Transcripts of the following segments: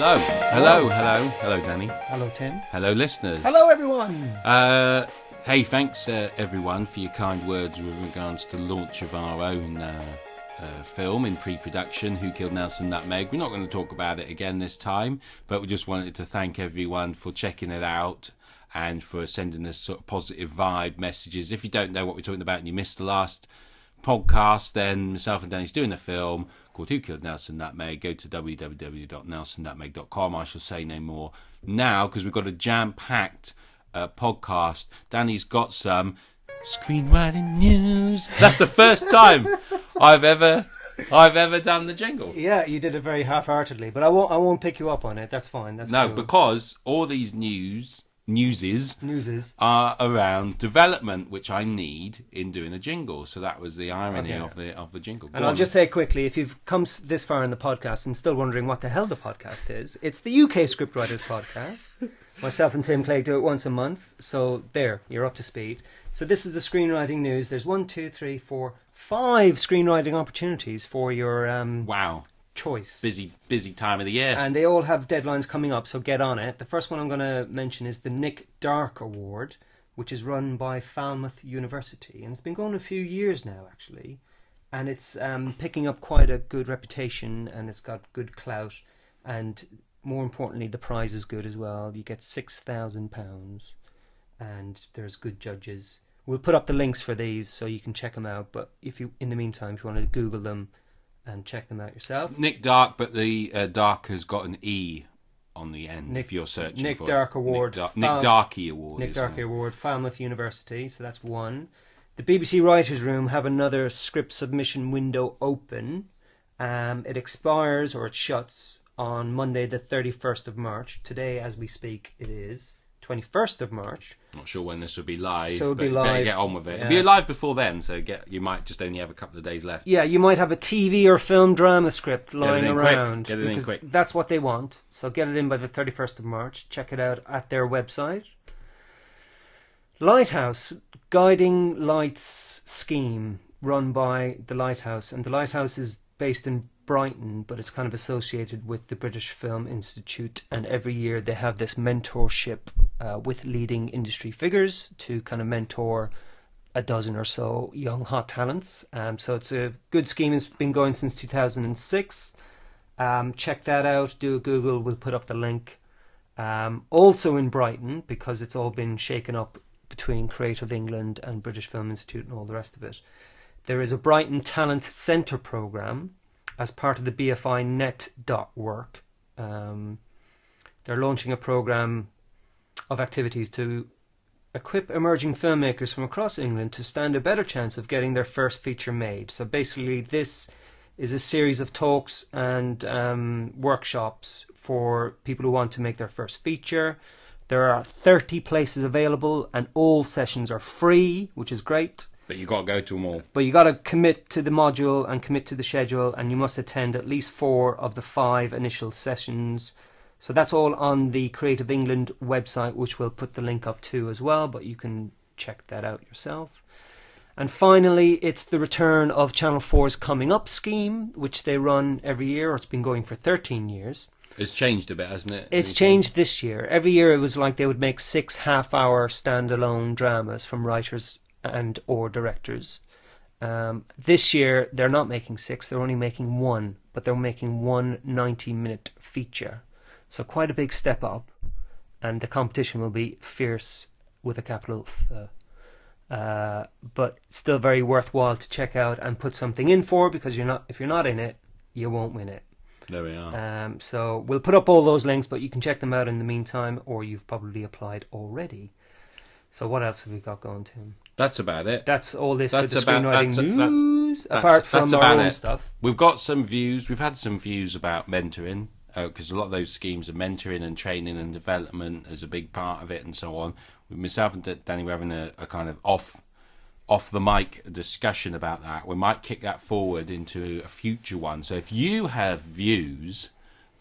Hello, hello, hello, hello, Danny. Hello, Tim. Hello, listeners. Hello, everyone. Uh, hey, thanks uh, everyone for your kind words with regards to the launch of our own uh, uh, film in pre-production, Who Killed Nelson Nutmeg. We're not going to talk about it again this time, but we just wanted to thank everyone for checking it out and for sending us sort of positive vibe messages. If you don't know what we're talking about and you missed the last podcast, then myself and Danny's doing a film called Who Killed Nelson Nutmeg. Go to www.nelsonnutmeg.com. I shall say no more now because we've got a jam-packed uh, podcast. Danny's got some screenwriting news. That's the first time I've ever I've ever done the jingle. Yeah, you did it very half-heartedly, but I won't. I won't pick you up on it. That's fine. That's No, cool. because all these news newses news is are around development, which I need in doing a jingle. So that was the irony Okay. of the of the jingle. And Go I'll on. just say quickly, if you've come this far in the podcast and still wondering what the hell the podcast is, it's the UK Scriptwriters Podcast. Myself and Tim Clegg do it once a month, so there, you're up to speed. So this is the screenwriting news. There's one, two, three, four, five screenwriting opportunities for your um, wow, choice. busy busy time of the year. and they all have deadlines coming up, so get on it. The first one I'm going to mention is the Nick Darke Award, which is run by Falmouth University, and it's been going a few years now, actually, and it's um, picking up quite a good reputation, and it's got good clout, and more importantly, the prize is good as well. You get six thousand pounds, and there's good judges. We'll put up the links for these so you can check them out. But if you, in the meantime, if you want to Google them and check them out yourself, Nick Darke, but the uh, Darke has got an E on the end. Nick- if you're searching Nick for Dark it. Award, Nick, Dar- Fal- Nick Darky Award. Nick Darky it? Award, Falmouth University. So that's one. The BBC Writers' Room have another script submission window open. Um, it expires or it shuts on Monday, the 31st of March. Today, as we speak, it is 21st of March. Not sure when this will be live, So it'll but be live, get on with it. yeah. It'll be live before then, so get you might just only have a couple of days left. Yeah, you might have a TV or film drama script it lying in quick. around. Get it in quick. That's what they want. So get it in by the 31st of March. Check it out at their website. Lighthouse Guiding Lights scheme run by the Lighthouse, and the Lighthouse is based in Brighton, but it's kind of associated with the British Film Institute. And every year they have this mentorship uh, with leading industry figures to kind of mentor a dozen or so young hot talents. Um, so it's a good scheme. It's been going since 2006. Um, check that out. Do a Google. We'll put up the link. Um, also in Brighton, because it's all been shaken up between Creative England and British Film Institute and all the rest of it. There is a Brighton Talent Centre programme as part of the BFI Net dot work. Um, they're launching a programme of activities to equip emerging filmmakers from across England to stand a better chance of getting their first feature made. So basically, this is a series of talks and um, workshops for people who want to make their first feature. There are 30 places available, and all sessions are free, which is great. But you got to go to them all. But you got to commit to the module and commit to the schedule, and you must attend at least four of the five initial sessions. So that's all on the Creative England website, which we'll put the link up to as well, but you can check that out yourself. And finally, it's the return of Channel 4's Coming Up scheme, which they run every year, or it's been going for 13 years. It's changed a bit, hasn't it? It's changed this year. Every year it was like they would make six half-hour standalone dramas from writers and or directors. Um, this year they're not making six; they're only making one, but they're making one 90-minute feature. So quite a big step up, and the competition will be fierce with a capital F. Uh, but still very worthwhile to check out and put something in for because you're not if you're not in it, you won't win it. There we are. Um, so we'll put up all those links, but you can check them out in the meantime, or you've probably applied already. So what else have we got going, Tim? That's about it. That's all this That's for the about- screenwriting that's- news. that's- apart from our own stuff. We've got some views. We've had some views about mentoring uh, because a lot of those schemes are mentoring and training and development as a big part of it, and so on. With myself and Danny, we're having a, a kind of off off the mic discussion about that. We might kick that forward into a future one. So if you have views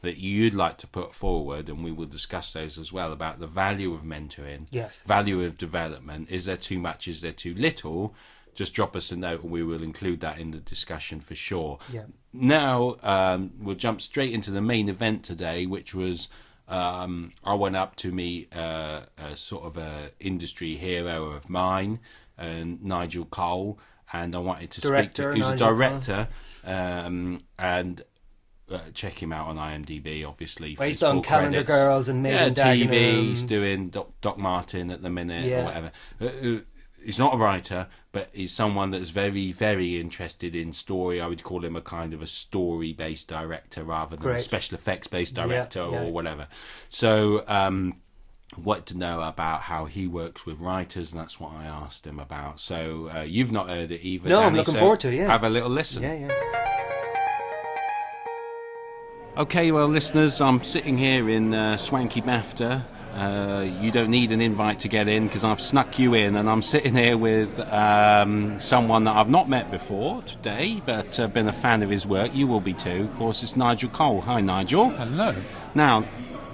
that you'd like to put forward, and we will discuss those as well about the value of mentoring, Yes. value of development. Is there too much? Is there too little? just drop us a note and we will include that in the discussion for sure. Yeah. Now um, we'll jump straight into the main event today, which was um, I went up to meet uh, a sort of a industry hero of mine, and Nigel Cole, and I wanted to Director, speak to who's a Nigel director, um, and. Uh, check him out on IMDb, obviously. His on Calendar credits. Girls and yeah, TV. Dagenham. He's doing Doc, Doc Martin at the minute Yeah. or whatever. Uh, uh, he's not a writer, but he's someone that's very, very interested in story. I would call him a kind of a story-based director rather than a special effects-based director yeah. or whatever. So, um, wanted to know about how he works with writers, and that's what I asked him about. So, uh, you've not heard it either. No, I'm looking so forward to it, yeah. Have a little listen. Yeah, yeah. Okay, well, listeners, I'm sitting here in uh, swanky BAFTA. Uh, you don't need an invite to get in because I've snuck you in, and I'm sitting here with um, someone that I've not met before today, but uh, been a fan of his work. You will be too. Of course, it's Nigel Cole. Hi, Nigel. Hello. Now,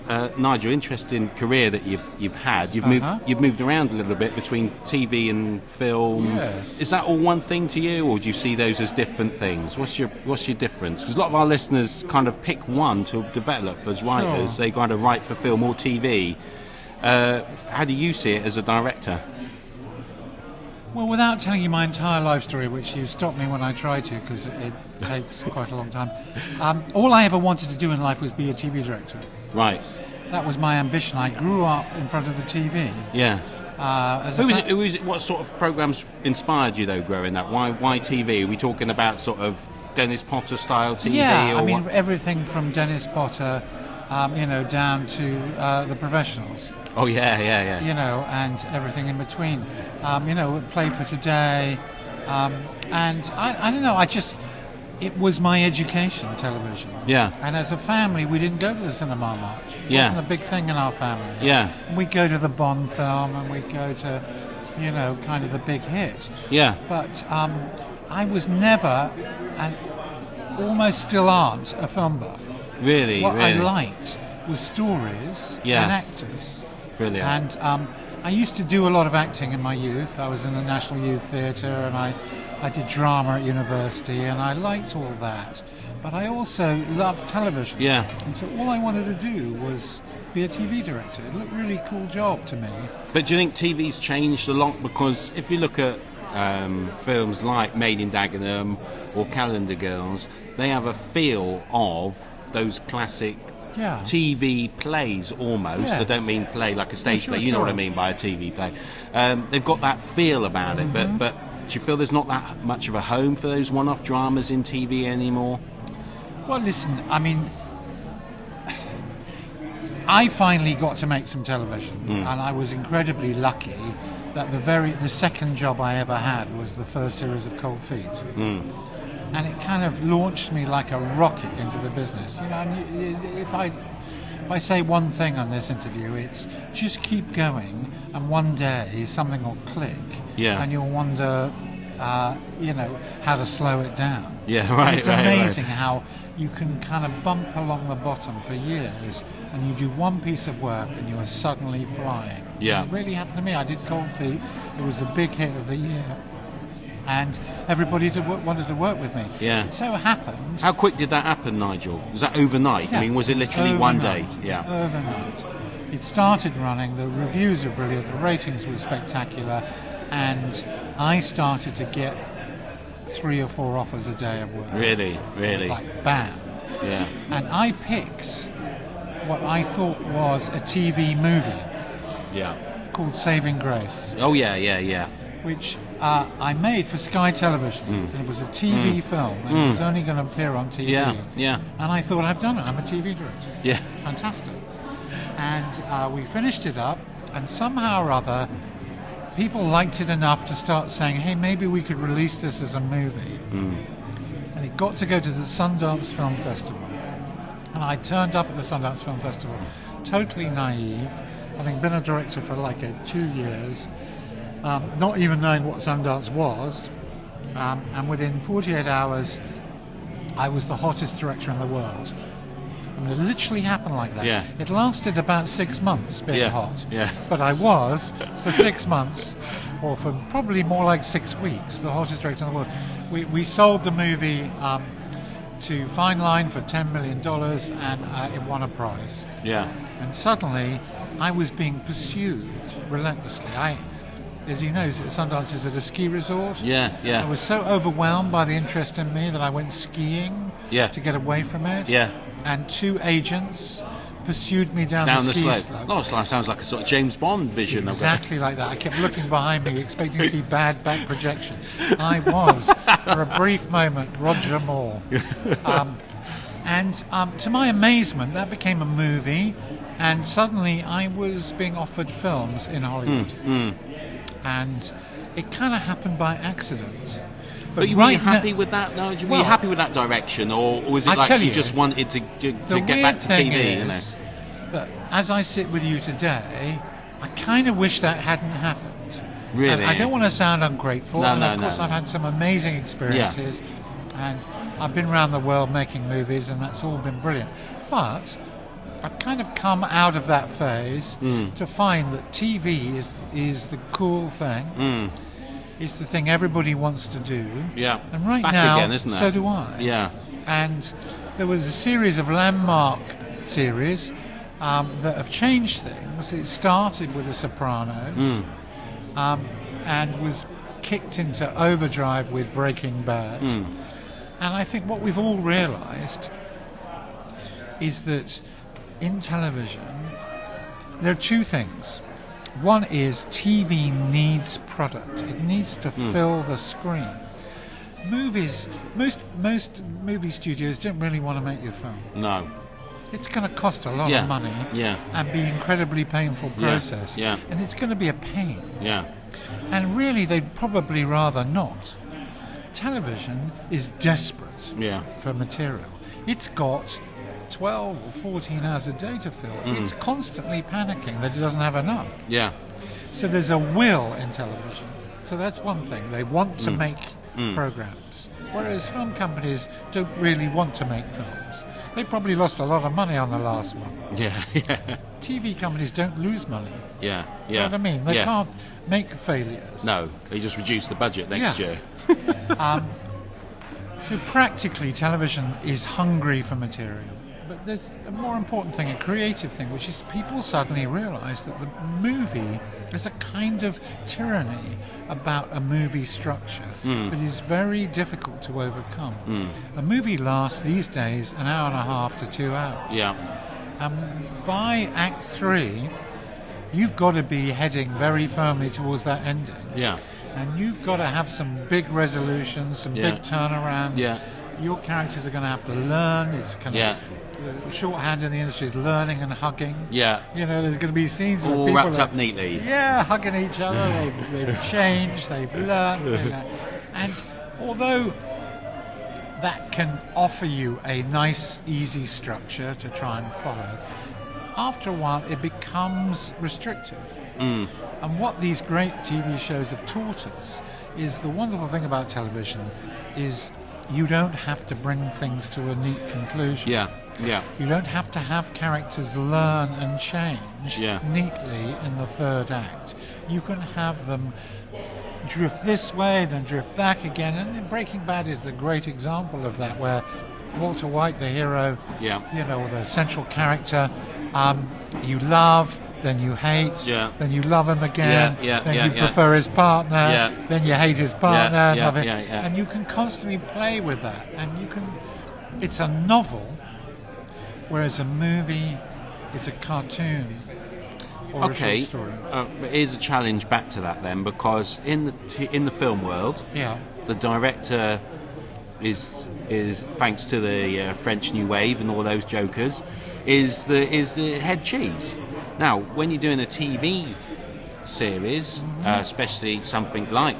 uh, Nigel, interesting career that you've you've had. You've Uh-huh. moved you've moved around a little bit between TV and film. Yes. Is that all one thing to you, or do you see those as different things? What's your What's your difference? Because a lot of our listeners kind of pick one to develop as writers. Sure. They kind of write for film or TV. Uh, how do you see it as a director? Well, without telling you my entire life story, which you stopped me when I try to because it, it takes quite a long time, um, all I ever wanted to do in life was be a TV director. Right. That was my ambition. I grew up in front of the TV. Yeah. Uh, as Who was it, who was it, what sort of programs inspired you though growing up? Why why TV? Are we talking about sort of Dennis Potter style TV? Yeah, or I mean what? everything from Dennis Potter, um, you know, down to uh, the professionals. Oh yeah, yeah, yeah. you know, and everything in between. Um, you know, play for today, um, and I, I don't know. I just it was my education, television. Yeah. And as a family, we didn't go to the cinema much. It Yeah. wasn't a big thing in our family. Yeah. We'd go to the Bond film, and we'd go to, you know, kind of the big hit. Yeah. But um, I was never, and almost still aren't, a film buff. Really, What really. I liked was stories Yeah. and actors. Brilliant. And um, I used to do a lot of acting in my youth. I was in the National Youth Theatre and I, I did drama at university and I liked all that. But I also loved television. Yeah. And so all I wanted to do was be a TV director. It looked a really cool job to me. But do you think TV's changed a lot? Because if you look at um, films like Made in Dagenham or Calendar Girls, they have a feel of those classic Yeah. TV plays almost. I don't mean play like a stage sure, play. You know what I mean by a TV play. Um, they've got that feel about it. Mm-hmm. But but do you feel there's not that much of a home for those one-off dramas in TV anymore? Well, listen, I mean, I finally got to make some television, Hmm. and I was incredibly lucky that the very the second job I ever had was the first series of Cold Feet, Hmm. and it kind of launched me like a rocket into the business. You know, and you- you- if I if I say one thing on this interview, it's just keep going, and one day something will click, Yeah. and you'll wonder, uh, you know, how to slow it down. Yeah, And right, It's right, right. amazing how you can kind of bump along the bottom for years, and you do one piece of work, and you are suddenly flying. Yeah. And it really happened to me. I did Cold Feet. It was a big hit of the year, and everybody did, wanted to work with me. Yeah. So it so happened. How quick did that happen, Nigel? Was that overnight? Yeah. I mean, was it literally one day? overnight. It Yeah. overnight. It started running. The reviews were brilliant. The ratings were spectacular, and I started to get three or four offers a day of work. Really, It really. was like bam. Yeah. and I picked what I thought was a TV movie Yeah. called Saving Grace, Oh yeah, yeah, yeah. which uh, I made for Sky Television. Mm. It was a TV film, and it was only going to appear on TV. Yeah, yeah. And I thought, I've done it. I'm a TV director. Yeah. Fantastic. And uh, we finished it up, and somehow or other, people liked it enough to start saying, hey, maybe we could release this as a movie. And it got to go to the Sundance Film Festival. And I turned up at the Sundance Film Festival totally naive, having been a director for like a two years, um, not even knowing what Sundance was. Um, and within 48 hours, I was the hottest director in the world. I mean, it literally happened like that. Yeah. It lasted about six months being Yeah, hot. yeah. But I was, for six months, or for probably more like six weeks, the hottest director in the world. We, we sold the movie um, to Fine Line for $10 million and uh, it won a prize. Yeah. And suddenly I was being pursued relentlessly. I, as you know, Sundance is at a ski resort. Yeah, yeah. I was so overwhelmed by the interest in me that I went skiing Yeah. to get away from it. Yeah. And two agents pursued me down, Down the, the ski slope. Oh, it sounds like a sort of James Bond vision. Exactly like that. I kept looking behind me, expecting to see bad back projection. I was, for a brief moment, Roger Moore. Um, and um, to my amazement, that became a movie, and suddenly I was being offered films in Hollywood. Hmm, And it kind of happened by accident. But you were you right now- happy with that? No, were you happy with that direction, or was it I like you, you, just wanted to, to, to get back to TV? you know? that as I sit with you today, I kind of wish that hadn't happened. Really? And I don't want to sound ungrateful. No, and no, of course, no. I've had some amazing experiences, and I've been around the world making movies, and that's all been brilliant. But I've kind of come out of that phase Hmm. to find that TV is is the cool thing. It's the thing everybody wants to do. Yeah. And right back now, again, isn't it? so do I Yeah. and there was a series of landmark series um, that have changed things. It started with The Sopranos Hmm. um, and was kicked into overdrive with Breaking Bad. Hmm. And I think what we've all realised is that in television there are two things. One is TV needs product. It needs to Hmm. fill the screen. Movies, most most movie studios don't really want to make your film. No. It's going to cost a lot Yeah. of money Yeah. and be an incredibly painful Yeah. process. Yeah. And it's going to be a pain. Yeah. And really, they'd probably rather not. Television is desperate Yeah. for material. It's got 12 or 14 hours a day to fill. Mm. It's constantly panicking that it doesn't have enough. Yeah. So there's a will in television. So that's one thing. They want Mm. to make programs. Whereas film companies don't really want to make films. They probably lost a lot of money on the last one. Yeah. Yeah. TV companies don't lose money. Yeah. You know Yeah. what I mean? They yeah. can't make failures. No, they just reduce the budget next Yeah. year. So practically, television is hungry for material. There's a more important thing, a creative thing, which is people suddenly realise that the movie is a kind of tyranny about a movie structure hmm. that is very difficult to overcome. Hmm. A movie lasts these days an hour and a half to two hours. Yeah. And by Act Three, you've got to be heading very firmly towards that ending. Yeah. And you've got to have some big resolutions, some Yeah. big turnarounds. Yeah. Your characters are going to have to learn. It's kind Yeah. The shorthand in the industry is learning and hugging. Yeah. You know, there's going to be scenes where All people wrapped are, up neatly. yeah, hugging each other. They've, they've changed. They've learned. you know. And although that can offer you a nice, easy structure to try and follow, after a while it becomes restrictive. Mm. And what these great TV shows have taught us is the wonderful thing about television is you don't have to bring things to a neat conclusion. Yeah. Yeah. You don't have to have characters learn and change Yeah. neatly in the third act. You can have them drift this way, then drift back again. And Breaking Bad is the great example of that, where Walter White, the hero, Yeah. you know, the central character, um, you love, then you hate, Yeah. then you love him again, Yeah, yeah, then you prefer his partner, then you hate his partner, and yeah, love it. yeah, yeah. and you can constantly play with that, and you can. It's a novel, whereas a movie is a cartoon or Okay. a. Uh, but here's a challenge back to that then, because in the t- in the film world, Yeah, the director is is thanks to the uh, French New Wave and all those jokers, is the is the head cheese. Now, when you're doing a TV series, uh, especially something like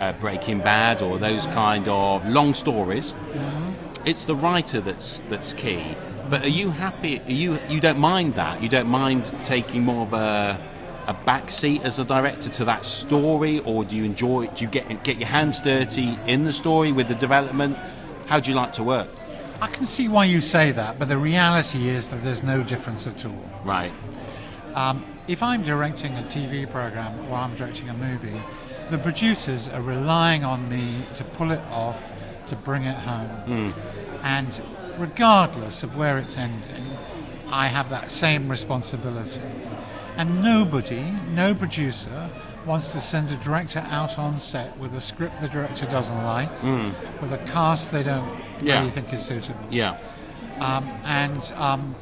uh, Breaking Bad or those kind of long stories, it's the writer that's that's key. But are you happy? Are you you don't mind that? You don't mind taking more of a a back seat as a director to that story, or do you enjoy? Do you get get your hands dirty in the story with the development? How do you like to work? I can see why you say that, but the reality is that there's no difference at all. Right. Um, if I'm directing a TV program or I'm directing a movie, the producers are relying on me to pull it off, to bring it home. Hmm. And regardless of where it's ending, I have that same responsibility. And nobody, no producer, wants to send a director out on set with a script the director doesn't like, with a cast they don't. Yeah. really think is suitable. Yeah. Um, and um,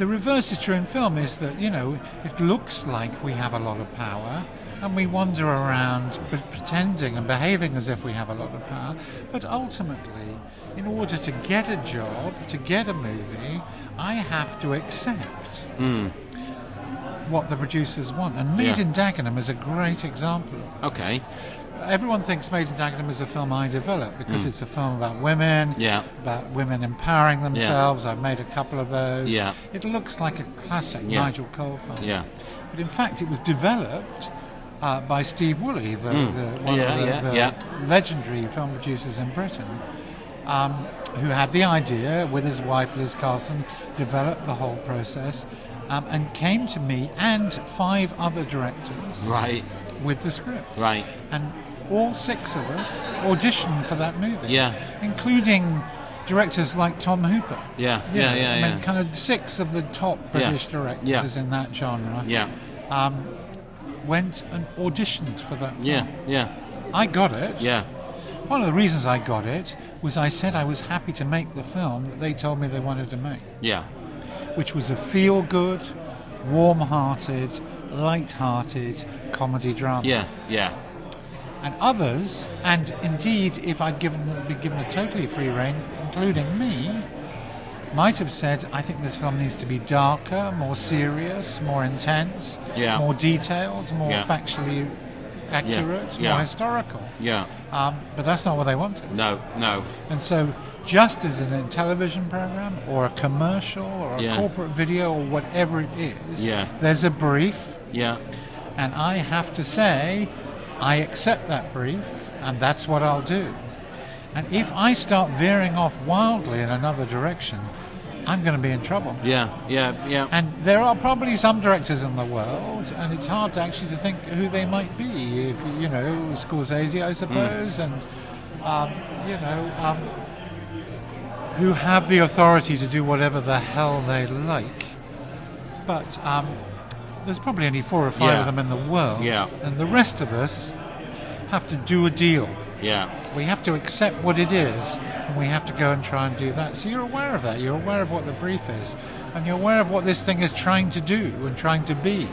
the reverse is true in film is that, you know, it looks like we have a lot of power and we wander around pretending and behaving as if we have a lot of power. But ultimately, in order to get a job, to get a movie, I have to accept hmm. what the producers want. And Made Yeah. in Dagenham is a great example of that. Okay. Everyone thinks Made in Dagenham is a film I developed because it's a film about women. Yeah. about women empowering themselves. I've made a couple of those. Yeah. It looks like a classic Yeah. Nigel Cole film. Yeah. But in fact, it was developed uh, by Steve Woolley, the, the, one. Yeah, of the, yeah, the yeah. legendary film producers in Britain, um, who had the idea with his wife Liz Karlsen, developed the whole process, um, and came to me and five other directors Right. with the script Right. and all six of us auditioned for that movie. Yeah. Including directors like Tom Hooper. Yeah. You Yeah. Yeah. I Yeah. kind of six of the top British directors Yeah. in that genre Yeah. um, went and auditioned for that film. Yeah. Yeah. I got it. Yeah. One of the reasons I got it was I said I was happy to make the film that they told me they wanted to make, Yeah. which was a feel good, warm hearted, light hearted comedy drama. Yeah. Yeah. And others, and indeed, if I'd given been given a totally free rein, including me, might have said, "I think this film needs to be darker, more serious, more intense, Yeah. more detailed, more Yeah. factually accurate, Yeah. more historical." Yeah. Um, but that's not what they wanted. No. No. And so, just as in a television program or a commercial or a Yeah. corporate video or whatever it is, Yeah. there's a brief Yeah. and I have to say, I accept that brief, and that's what I'll do. And if I start veering off wildly in another direction, I'm going to be in trouble. Yeah. Yeah. Yeah. And there are probably some directors in the world, and it's hard to actually to think who they might be. If you know, Scorsese, I suppose, and um, you know, um, who have the authority to do whatever the hell they like. But um, there's probably only four or five Yeah. of them in the world, Yeah. and the rest of us have to do a deal. Yeah. We have to accept what it is, and we have to go and try and do that. So you're aware of that. You're aware of what the brief is, and you're aware of what this thing is trying to do and trying to be.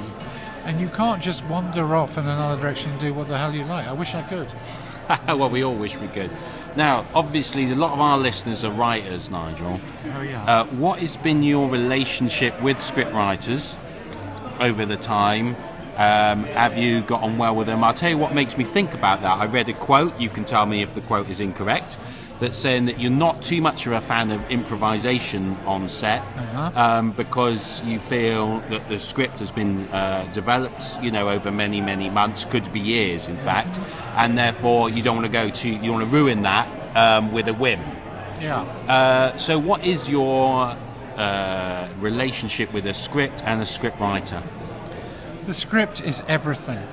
And you can't just wander off in another direction and do what the hell you like. I wish I could. well, we all wish we could. Now, obviously, a lot of our listeners are writers, Nigel. Oh yeah. Uh, what has been your relationship with scriptwriters over the time? Um, have you got on well with them? I'll tell you what makes me think about that. I read a quote, you can tell me if the quote is incorrect, that's saying that you're not too much of a fan of improvisation on set Uh-huh. um, because you feel that the script has been uh, developed, you know, over many, many months, could be years, in fact, and therefore you don't want to go to, you want to ruin that um, with a whim. yeah. Uh, so, what is your uh, relationship with a script and a script writer? The script is everything.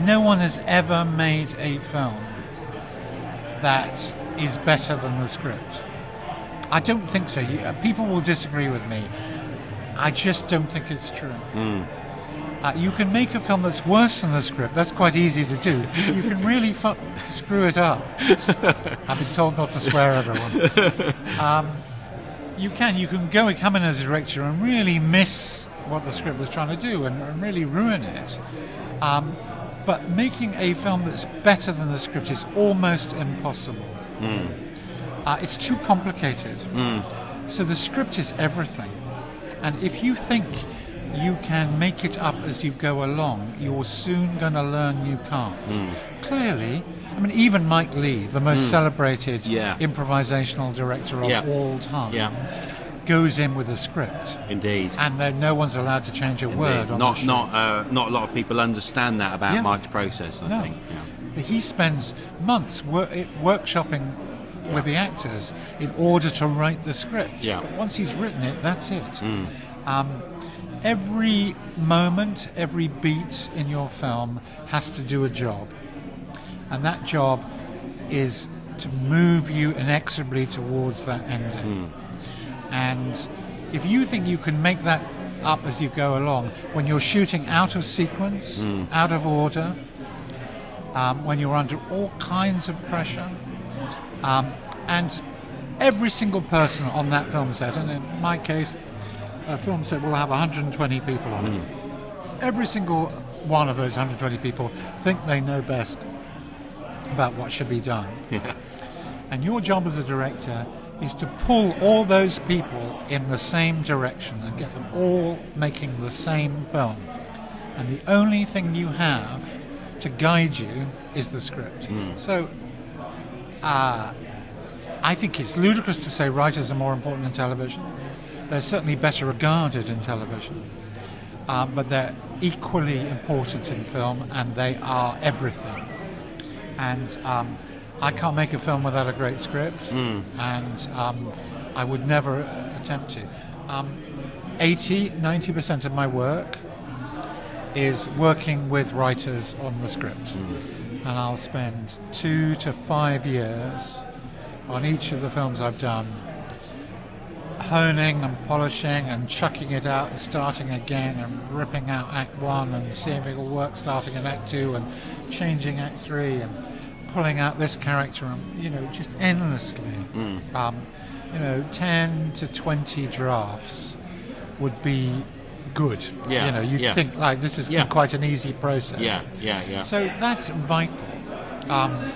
No one has ever made a film that is better than the script. I don't think so. Uh, people will disagree with me. I just don't think it's true. Uh, you can make a film that's worse than the script. That's quite easy to do. You can really fu- screw it up. I've been told not to swear, everyone. Um, you can. You can go and come in as a director and really miss what the script was trying to do and, and really ruin it. Um, but making a film that's better than the script is almost impossible. Uh, it's too complicated. So the script is everything. And if you think you can make it up as you go along, you're soon going to learn you can't. Clearly, I mean, even Mike Lee, the most celebrated Yeah. improvisational director of Yeah. all time, Yeah. goes in with a script, Indeed. and then no one's allowed to change a word Indeed. on Not the not uh, not a lot of people understand that about Yeah. Mike's process. I No. think. Yeah. He spends months wor- workshopping with the actors in order to write the script. Yeah. Mm. But once he's written it, that's it. Um, every moment, every beat in your film has to do a job. And that job is to move you inexorably towards that ending. And if you think you can make that up as you go along, when you're shooting out of sequence, out of order, um, when you're under all kinds of pressure, um, and every single person on that film set, and in my case, a film set will have 120 people on it. Every single one of those 120 people think they know best about what should be done. And your job as a director is to pull all those people in the same direction and get them all making the same film. And the only thing you have to guide you is the script. So, uh, I think it's ludicrous to say writers are more important than television. They're certainly better regarded in television, um, but they're equally important in film, and they are everything. And um, I can't make a film without a great script, and um, I would never attempt to. Um, 80, 90% of my work is working with writers on the script. And I'll spend two to five years on each of the films I've done, honing and polishing and chucking it out and starting again and ripping out Act One and seeing if it will work starting in Act Two and changing Act Three and pulling out this character and you know just endlessly. Um, you know, ten to twenty drafts would be good. Yeah, You know, you'd yeah. think like this is Yeah. quite an easy process. Yeah, yeah, yeah. So that's vital. Um,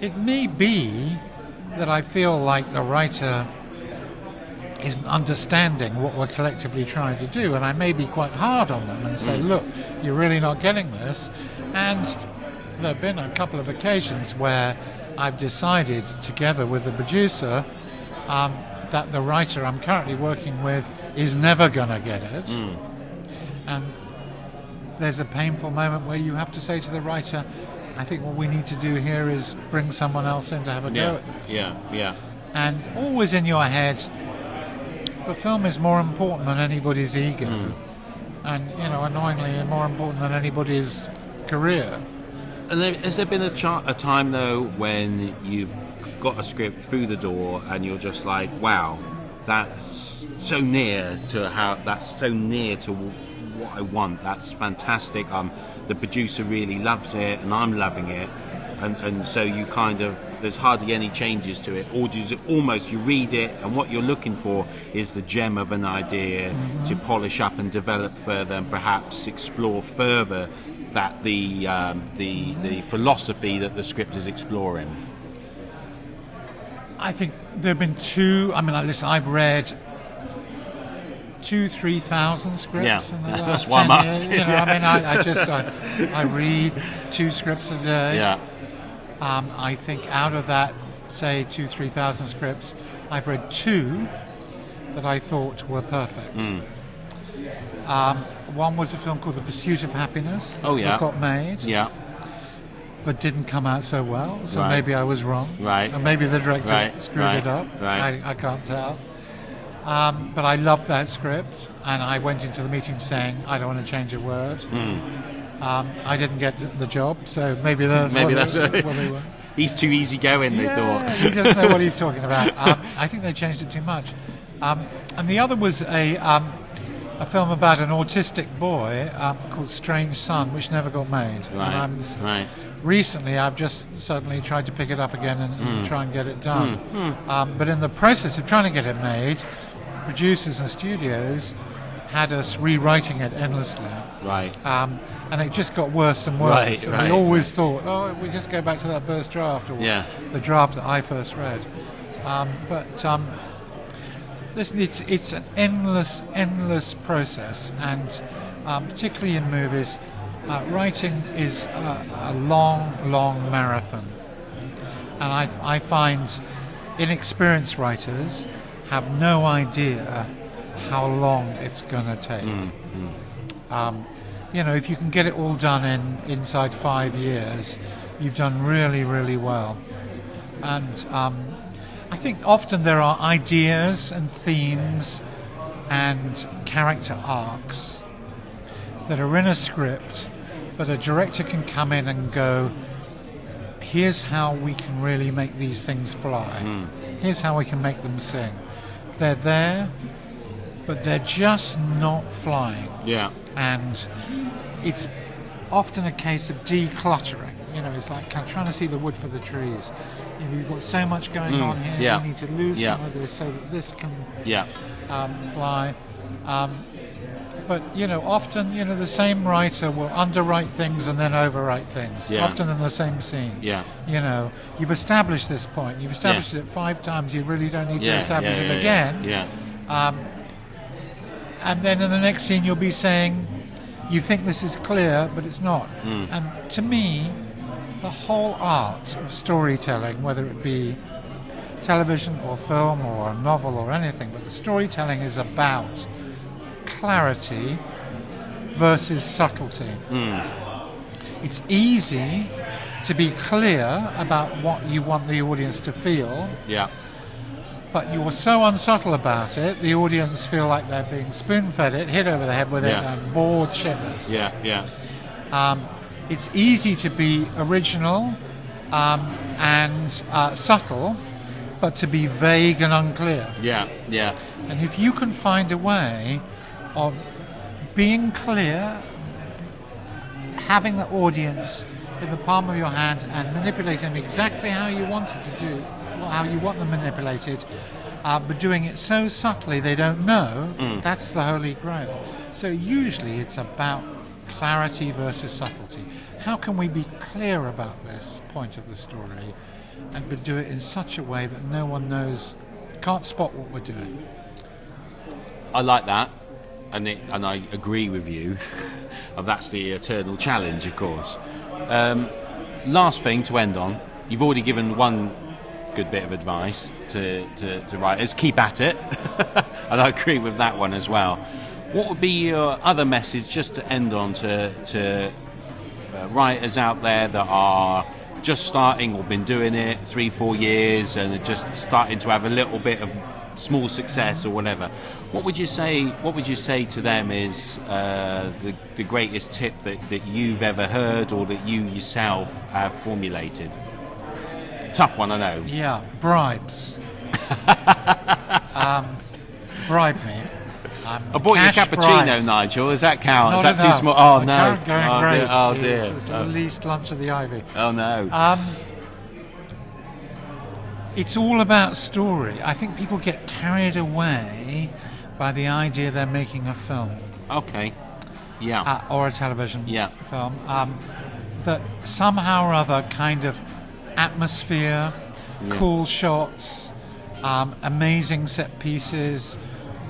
it may be that I feel like the writer isn't understanding what we're collectively trying to do, and I may be quite hard on them and say, look, you're really not getting this. And there have been a couple of occasions where I've decided, together with the producer, um, that the writer I'm currently working with is never going to get it. And there's a painful moment where you have to say to the writer, I think what we need to do here is bring someone else in to have a go at this. yeah, yeah. And always in your head, the film is more important than anybody's ego. Hmm. And, you know, annoyingly, more important than anybody's career. And there, has there been a, cha- a time though when you've got a script through the door and you're just like, wow, that's so near to how that's so near to what I want. That's fantastic. Um, the producer really loves it, and I'm loving it. And, and so you kind of there's hardly any changes to it or just almost you read it and what you're looking for is the gem of an idea to polish up and develop further and perhaps explore further that the um, the the philosophy that the script is exploring I think there have been two. I mean, I- listen, I've read two, three thousand scripts Yeah. in the That's last why I'm 10 years. asking, You know, yeah. I mean, I, I just I, I read two scripts a day. yeah Um, I think out of that, say two, three thousand scripts, I've read two that I thought were perfect. Hmm. Um, one was a film called The Pursuit of Happyness. Oh, yeah. that got made, yeah but didn't come out so well. So Right. maybe I was wrong. Right. And maybe the director Right, screwed right, it up. right. I, I can't tell. Um, but I loved that script, and I went into the meeting saying I don't want to change a word. Um, I didn't get the job, so maybe that's. Maybe what, that's they, it. what they were. he's too easygoing they Yeah, thought he doesn't know what he's talking about. Um, I think they changed it too much. Um, and the other was a um, a film about an autistic boy um, called Strange Son, which never got made. And right I'm right recently, I've just suddenly tried to pick it up again and, Hmm. and try and get it done. Um, but in the process of trying to get it made, producers and studios had us rewriting it endlessly. right Um, and it just got worse and worse. Right, And right. We always thought, oh, we just go back to that first draft, or Yeah. the draft that I first read. Um, but um, listen, it's it's an endless, endless process, and um, particularly in movies, uh, writing is a, a long, long marathon. And I, I find inexperienced writers have no idea how long it's going to take. Um, you know, if you can get it all done in inside five years, you've done really, really well. And um, I think often there are ideas and themes and character arcs that are in a script, but a director can come in and go, here's how we can really make these things fly. Here's how we can make them sing. They're there, but they're just not flying. Yeah. And it's often a case of decluttering. You know, it's like kind of trying to see the wood for the trees. You know, you've got so much going on here. Mm, yeah. You need to lose Yeah. some of this so that this can Yeah. um, fly. Um, but you know, often you know the same writer will underwrite things and then overwrite things. Yeah. Often in the same scene. Yeah. You know, you've established this point. You've established it five times. You really don't need Yeah. to establish yeah, it yeah, again. Yeah. And then in the next scene, you'll be saying, "You think this is clear, but it's not." Hmm. And to me, the whole art of storytelling, whether it be television or film or a novel or anything, but the storytelling is about clarity versus subtlety. It's easy to be clear about what you want the audience to feel, Yeah. But you're so unsubtle about it, the audience feel like they're being spoon fed it, hit over the head with it, and bored shitless. Yeah. Yeah. It's easy to be original um, and uh, subtle, but to be vague and unclear. Yeah. Yeah. And if you can find a way of being clear, having the audience in the palm of your hand and manipulating them exactly how you want it to do, how you want them manipulated, uh, but doing it so subtly they don't know, that's the holy grail. So usually it's about clarity versus subtlety. How can we be clear about this point of the story and but do it in such a way that no one knows, can't spot what we're doing? I like that, and it, and I agree with you. and that's the eternal challenge, of course. Um, last thing to end on, you've already given one good bit of advice to, to, to writers: keep at it, and I agree with that one as well. What would be your other message, just to end on, to to uh, writers out there that are just starting or been doing it three, four years and are just starting to have a little bit of small success or whatever? What would you say? What would you say to them is uh, the, the greatest tip that, that you've ever heard or that you yourself have formulated? Tough one, I know. Yeah, bribes. um, bribe me. Um, I bought you a cappuccino, bribes. Nigel. Does that count? Not is that too small? Oh My no! going Oh dear! Oh is dear! The Oh, least lunch of the ivy. oh no! Um, it's all about story. I think people get carried away by the idea they're making a film Okay. Yeah. uh, or a television Yeah. film. Um, that somehow or other kind of atmosphere, cool shots, um, amazing set pieces,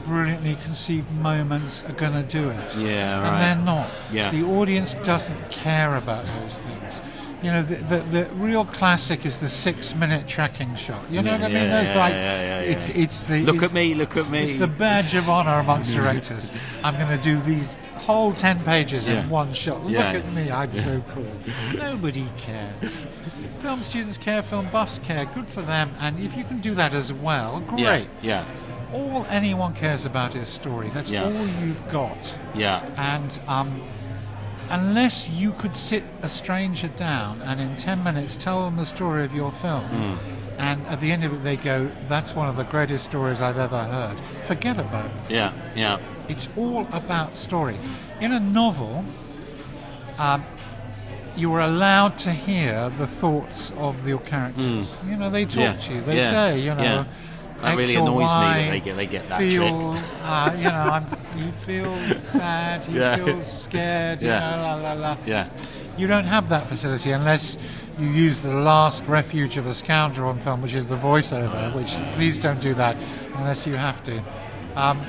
brilliantly conceived moments are going to do it. Yeah, right. And they're not. Yeah. The audience doesn't care about those things. You know, the, the, the real classic is the six-minute tracking shot. You know Yeah, what I mean? yeah, There's yeah, like, yeah, yeah, yeah. it's it's the look it's- at me! Look at me! it's the badge of honor amongst directors. I'm going to do these whole 10 pages Yeah. in one shot. Look Yeah. at me, I'm so cool. Nobody cares. Film students care, film buffs care, good for them. And if you can do that as well, great. Yeah. All anyone cares about is story. That's all you've got. Yeah. And um, unless you could sit a stranger down and in 10 minutes tell them the story of your film, Hmm. and at the end of it they go, that's one of the greatest stories I've ever heard, forget about it. Yeah. Yeah. It's all about story. In a novel, um, you are allowed to hear the thoughts of your characters. You know, they talk. Yeah, to you. They yeah, say, you know, yeah. That X really annoys me that they get- they get that feel, trick. Uh, you know, I'm, he feels bad. He Yeah. feels scared. You know, la la la. Yeah. You don't have that facility unless you use the last refuge of a scoundrel on film, which is the voiceover. Which please don't do that unless you have to. Um,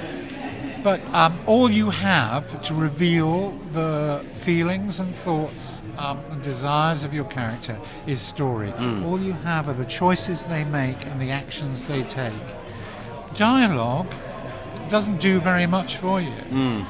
but um, all you have to reveal the feelings and thoughts um, and desires of your character is story. All you have are the choices they make and the actions they take. Dialogue doesn't do very much for you.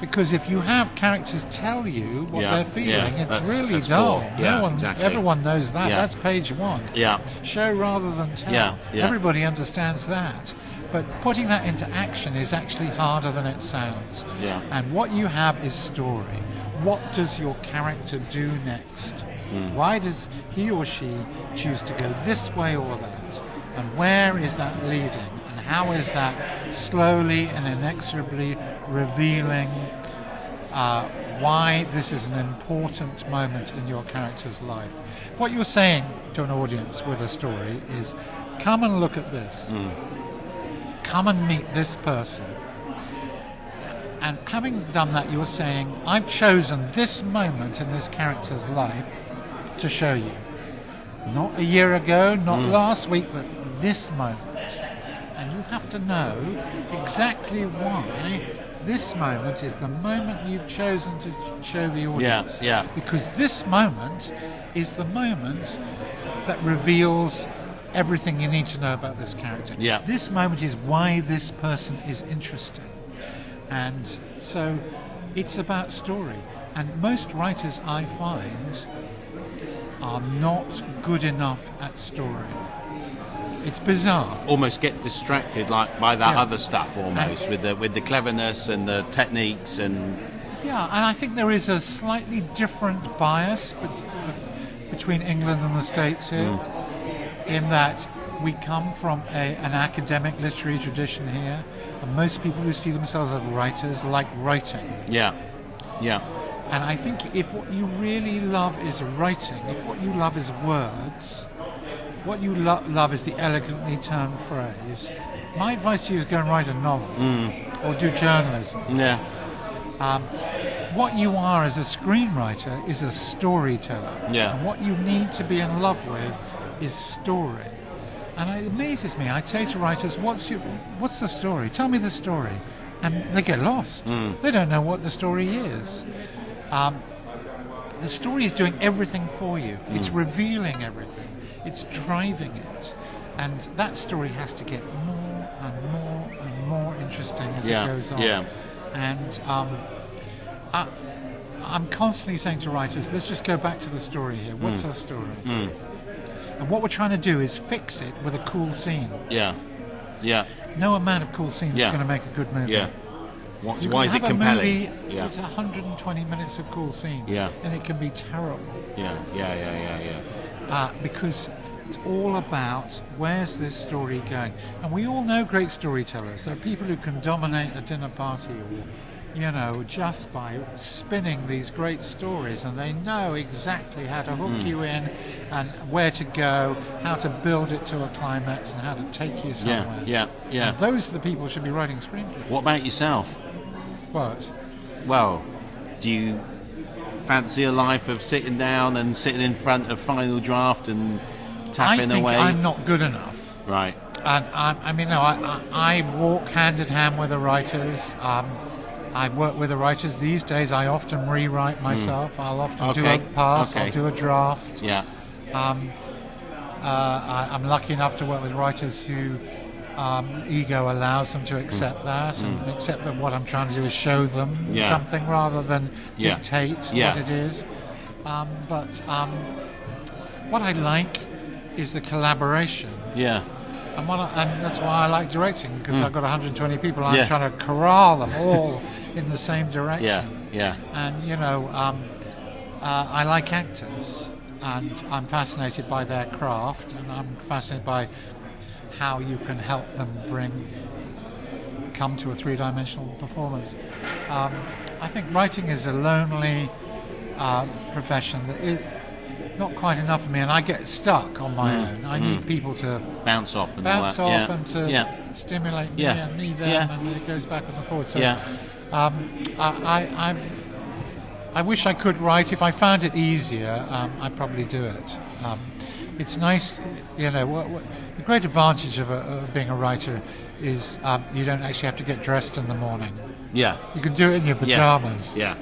Because if you have characters tell you what Yeah, they're feeling, yeah, it's really dull. cool. Yeah, no one, exactly. everyone knows that. That's page one. Yeah. Show rather than tell. Yeah. Everybody understands that. But putting that into action is actually harder than it sounds. Yeah. And what you have is story. What does your character do next? Why does he or she choose to go this way or that? And where is that leading? And how is that slowly and inexorably revealing uh, why this is an important moment in your character's life? What you're saying to an audience with a story is come and look at this. Come and meet this person. And having done that, you're saying, I've chosen this moment in this character's life to show you. Not a year ago, not hmm. last week, but this moment. And you have to know exactly why this moment is the moment you've chosen to show the audience. yeah. Because this moment is the moment that reveals everything you need to know about this character. Yeah. This moment is why this person is interesting. And so it's about story. And most writers I find are not good enough at story. It's bizarre. almost get distracted like by that Yeah. other stuff almost with the with the cleverness and the techniques and Yeah, and I think there is a slightly different bias bet- uh, between England and the States here, mm. In that we come from a, an academic literary tradition here, and most people who see themselves as writers like writing. yeah yeah And I think if what you really love is writing, if what you love is words, what you lo- love is the elegantly turned phrase, my advice to you is go and write a novel mm. or do journalism. yeah um, What you are as a screenwriter is a storyteller. Yeah. And what you need to be in love with is story. And it amazes me. I say to writers, "What's your, what's the story? Tell me the story," and they get lost. They don't know what the story is. Um, the story is doing everything for you. It's revealing everything. It's driving it, and that story has to get more and more and more interesting as Yeah, it goes on. yeah. And um, I, I'm constantly saying to writers, let's just go back to the story here. What's our story? And what we're trying to do is fix it with a cool scene. yeah yeah No amount of cool scenes Yeah. is going to make a good movie. yeah What's, You why is it compelling movie yeah It's 120 minutes of cool scenes. Yeah. And it can be terrible. yeah yeah yeah yeah yeah uh, because it's all about where's this story going. And we all know great storytellers. There are people who can dominate a dinner party or, you know, just by spinning these great stories and they know exactly how to hook you in and where to go, how to build it to a climax and how to take you somewhere. yeah yeah yeah And those are the people who should be writing screenplays. what about yourself What? well do you fancy a life of sitting down and sitting in front of final draft and I tapping think away I'm not good enough. right And I, I mean, no, I, I, I walk hand in hand with the writers. Um, I work with the writers these days. I often rewrite myself. I'll often do a pass. okay. I'll do a draft. yeah Um, uh, I, I'm lucky enough to work with writers who um, ego allows them to accept that and accept that what I'm trying to do is show them Mm. Yeah. something rather than Yeah. dictate Yeah. what it is. Um, but um, what I like is the collaboration. yeah And, what I, and that's why I like directing because I've got 120 people. I'm Hmm. Yeah. trying to corral them all in the same direction. yeah yeah And you know, um, uh, I like actors, and I'm fascinated by their craft, and I'm fascinated by how you can help them bring come to a three-dimensional performance. Um, I think writing is a lonely uh, profession that is not quite enough for me, and I get stuck on my own. I need people to bounce off and bounce off that. and to Mm. yeah yeah stimulate me Yeah. and me them, Yeah. and it goes backwards and forwards. So, yeah um, I, I, I, wish I could write. If I found it easier, um, I'd probably do it. Um, it's nice, you know. What, what, the great advantage of, a, of being a writer is um, you don't actually have to get dressed in the morning. yeah You can do it in your pajamas, yeah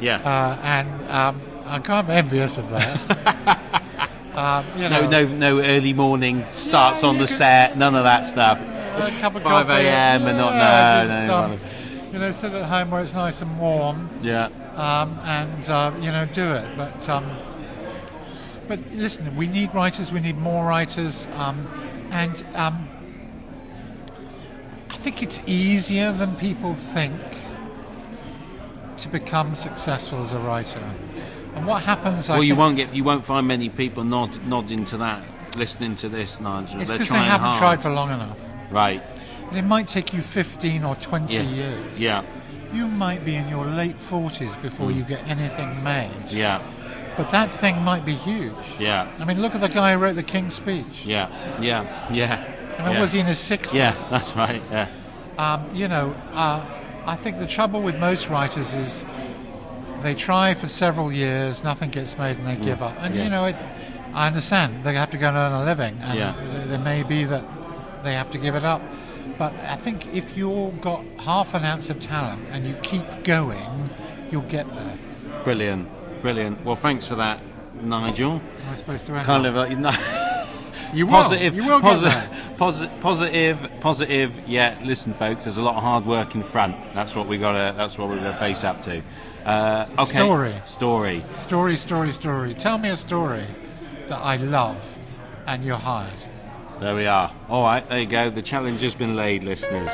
yeah uh, and um, I'm kind of envious of that. um, you no know, no no early morning starts Yeah, on the set none of that stuff a cup of 5 a.m. and not- no, no, no. You know, sit at home where it's nice and warm. yeah um, and uh, you know do it. But um, but listen, we need writers. We need more writers, um, and um, I think it's easier than people think to become successful as a writer. And what happens? I well, you think- won't get you won't find many people nod nodding to that, listening to this, Nigel. It's They're because they haven't hard. tried for long enough. right. And it might take you 15 or 20 Yeah. years. Yeah. You might be in your late 40s before you get anything made. Mm. Yeah. But that thing might be huge. Yeah. I mean, look at the guy who wrote the King's Speech. Yeah. Yeah. Yeah. I mean, yeah. was he in his 60s? Yeah, that's right. Yeah. Um, you know, uh, I think the trouble with most writers is they try for several years, nothing gets made, and they give up. And Mm. Yeah. you know, it, I understand they have to go and earn a living, and Yeah. th- there may be that they have to give it up. But I think if you've got half an ounce of talent and you keep going, you'll get there. Brilliant. Brilliant. Well, thanks for that, Nigel. Am I supposed to end Kind up? of a, no, you will. positive, You will posi- posi- positive, positive. Yeah, listen, folks. There's a lot of hard work in front. That's what we got to. That's what we're going to face up to. Uh, okay. Story. Story. Story, story, story. Tell me a story that I love, and you're hired. There we are. All right. There you go. The challenge has been laid, listeners.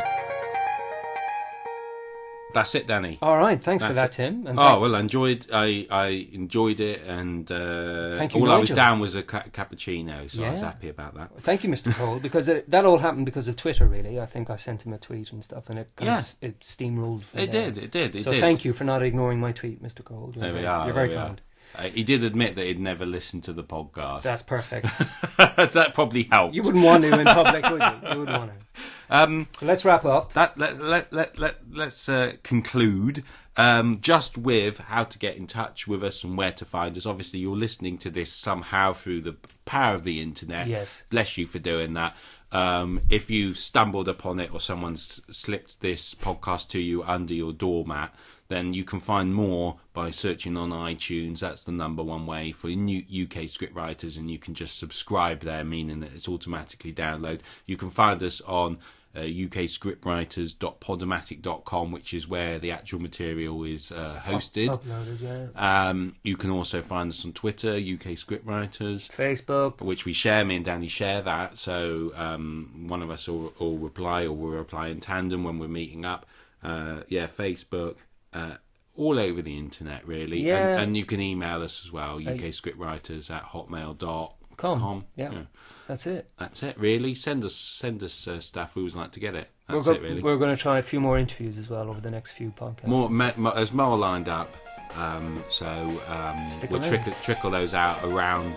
That's it, Danny. All right, thanks for that, it. Tim. And Oh well, I enjoyed. I I enjoyed it, and uh, Thank you, all I was down was a ca- cappuccino, so I was happy about that. Thank you, Mr. Cole, because it, that all happened because of Twitter. Really, I think I sent him a tweet and stuff, and it Yeah. of it steamrolled. It there. did. It did. It so did. thank you for not ignoring my tweet, Mr. Cole. You're There we very, are. You're very we kind. Uh, he did admit that he'd never listened to the podcast. That's perfect. that probably helped. you wouldn't want to in public, would you? You wouldn't want to. Um, So let's wrap up. that let let let let let's uh, conclude um, just with how to get in touch with us and where to find us. Obviously, you're listening to this somehow through the power of the internet. Yes. Bless you for doing that. Um, if you've stumbled upon it or someone's slipped this podcast to you under your doormat, then you can find more by searching on iTunes. That's the number one way for new UK scriptwriters, and you can just subscribe there, meaning that it's automatically download. You can find us on uh, ukscriptwriters.podomatic.com, which is where the actual material is uh, hosted. Uploaded, yeah. Um, you can also find us on Twitter, UK Scriptwriters Facebook. which we share. Me and Danny share that, so um, one of us will, will reply, or we'll reply in tandem when we're meeting up. Uh, yeah, Facebook, uh, all over the internet, really. Yeah. And, and you can email us as well, ukscriptwriters at hotmail.com. Com. Yeah. That's it. That's it, really. Send us send us uh, stuff. We always like to get it. That's we're, it, really. we're going to try a few more interviews as well over the next few podcasts. More, me, mo- there's more lined up, um, so um, we'll trickle, trickle those out around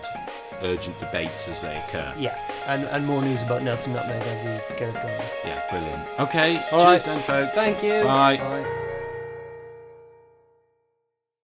urgent debates as they occur. Yeah, and, and more news about Nelson Nutmeg as we get it going. Yeah, brilliant. Okay, All cheers right. then, folks. Thank you. Bye. Bye.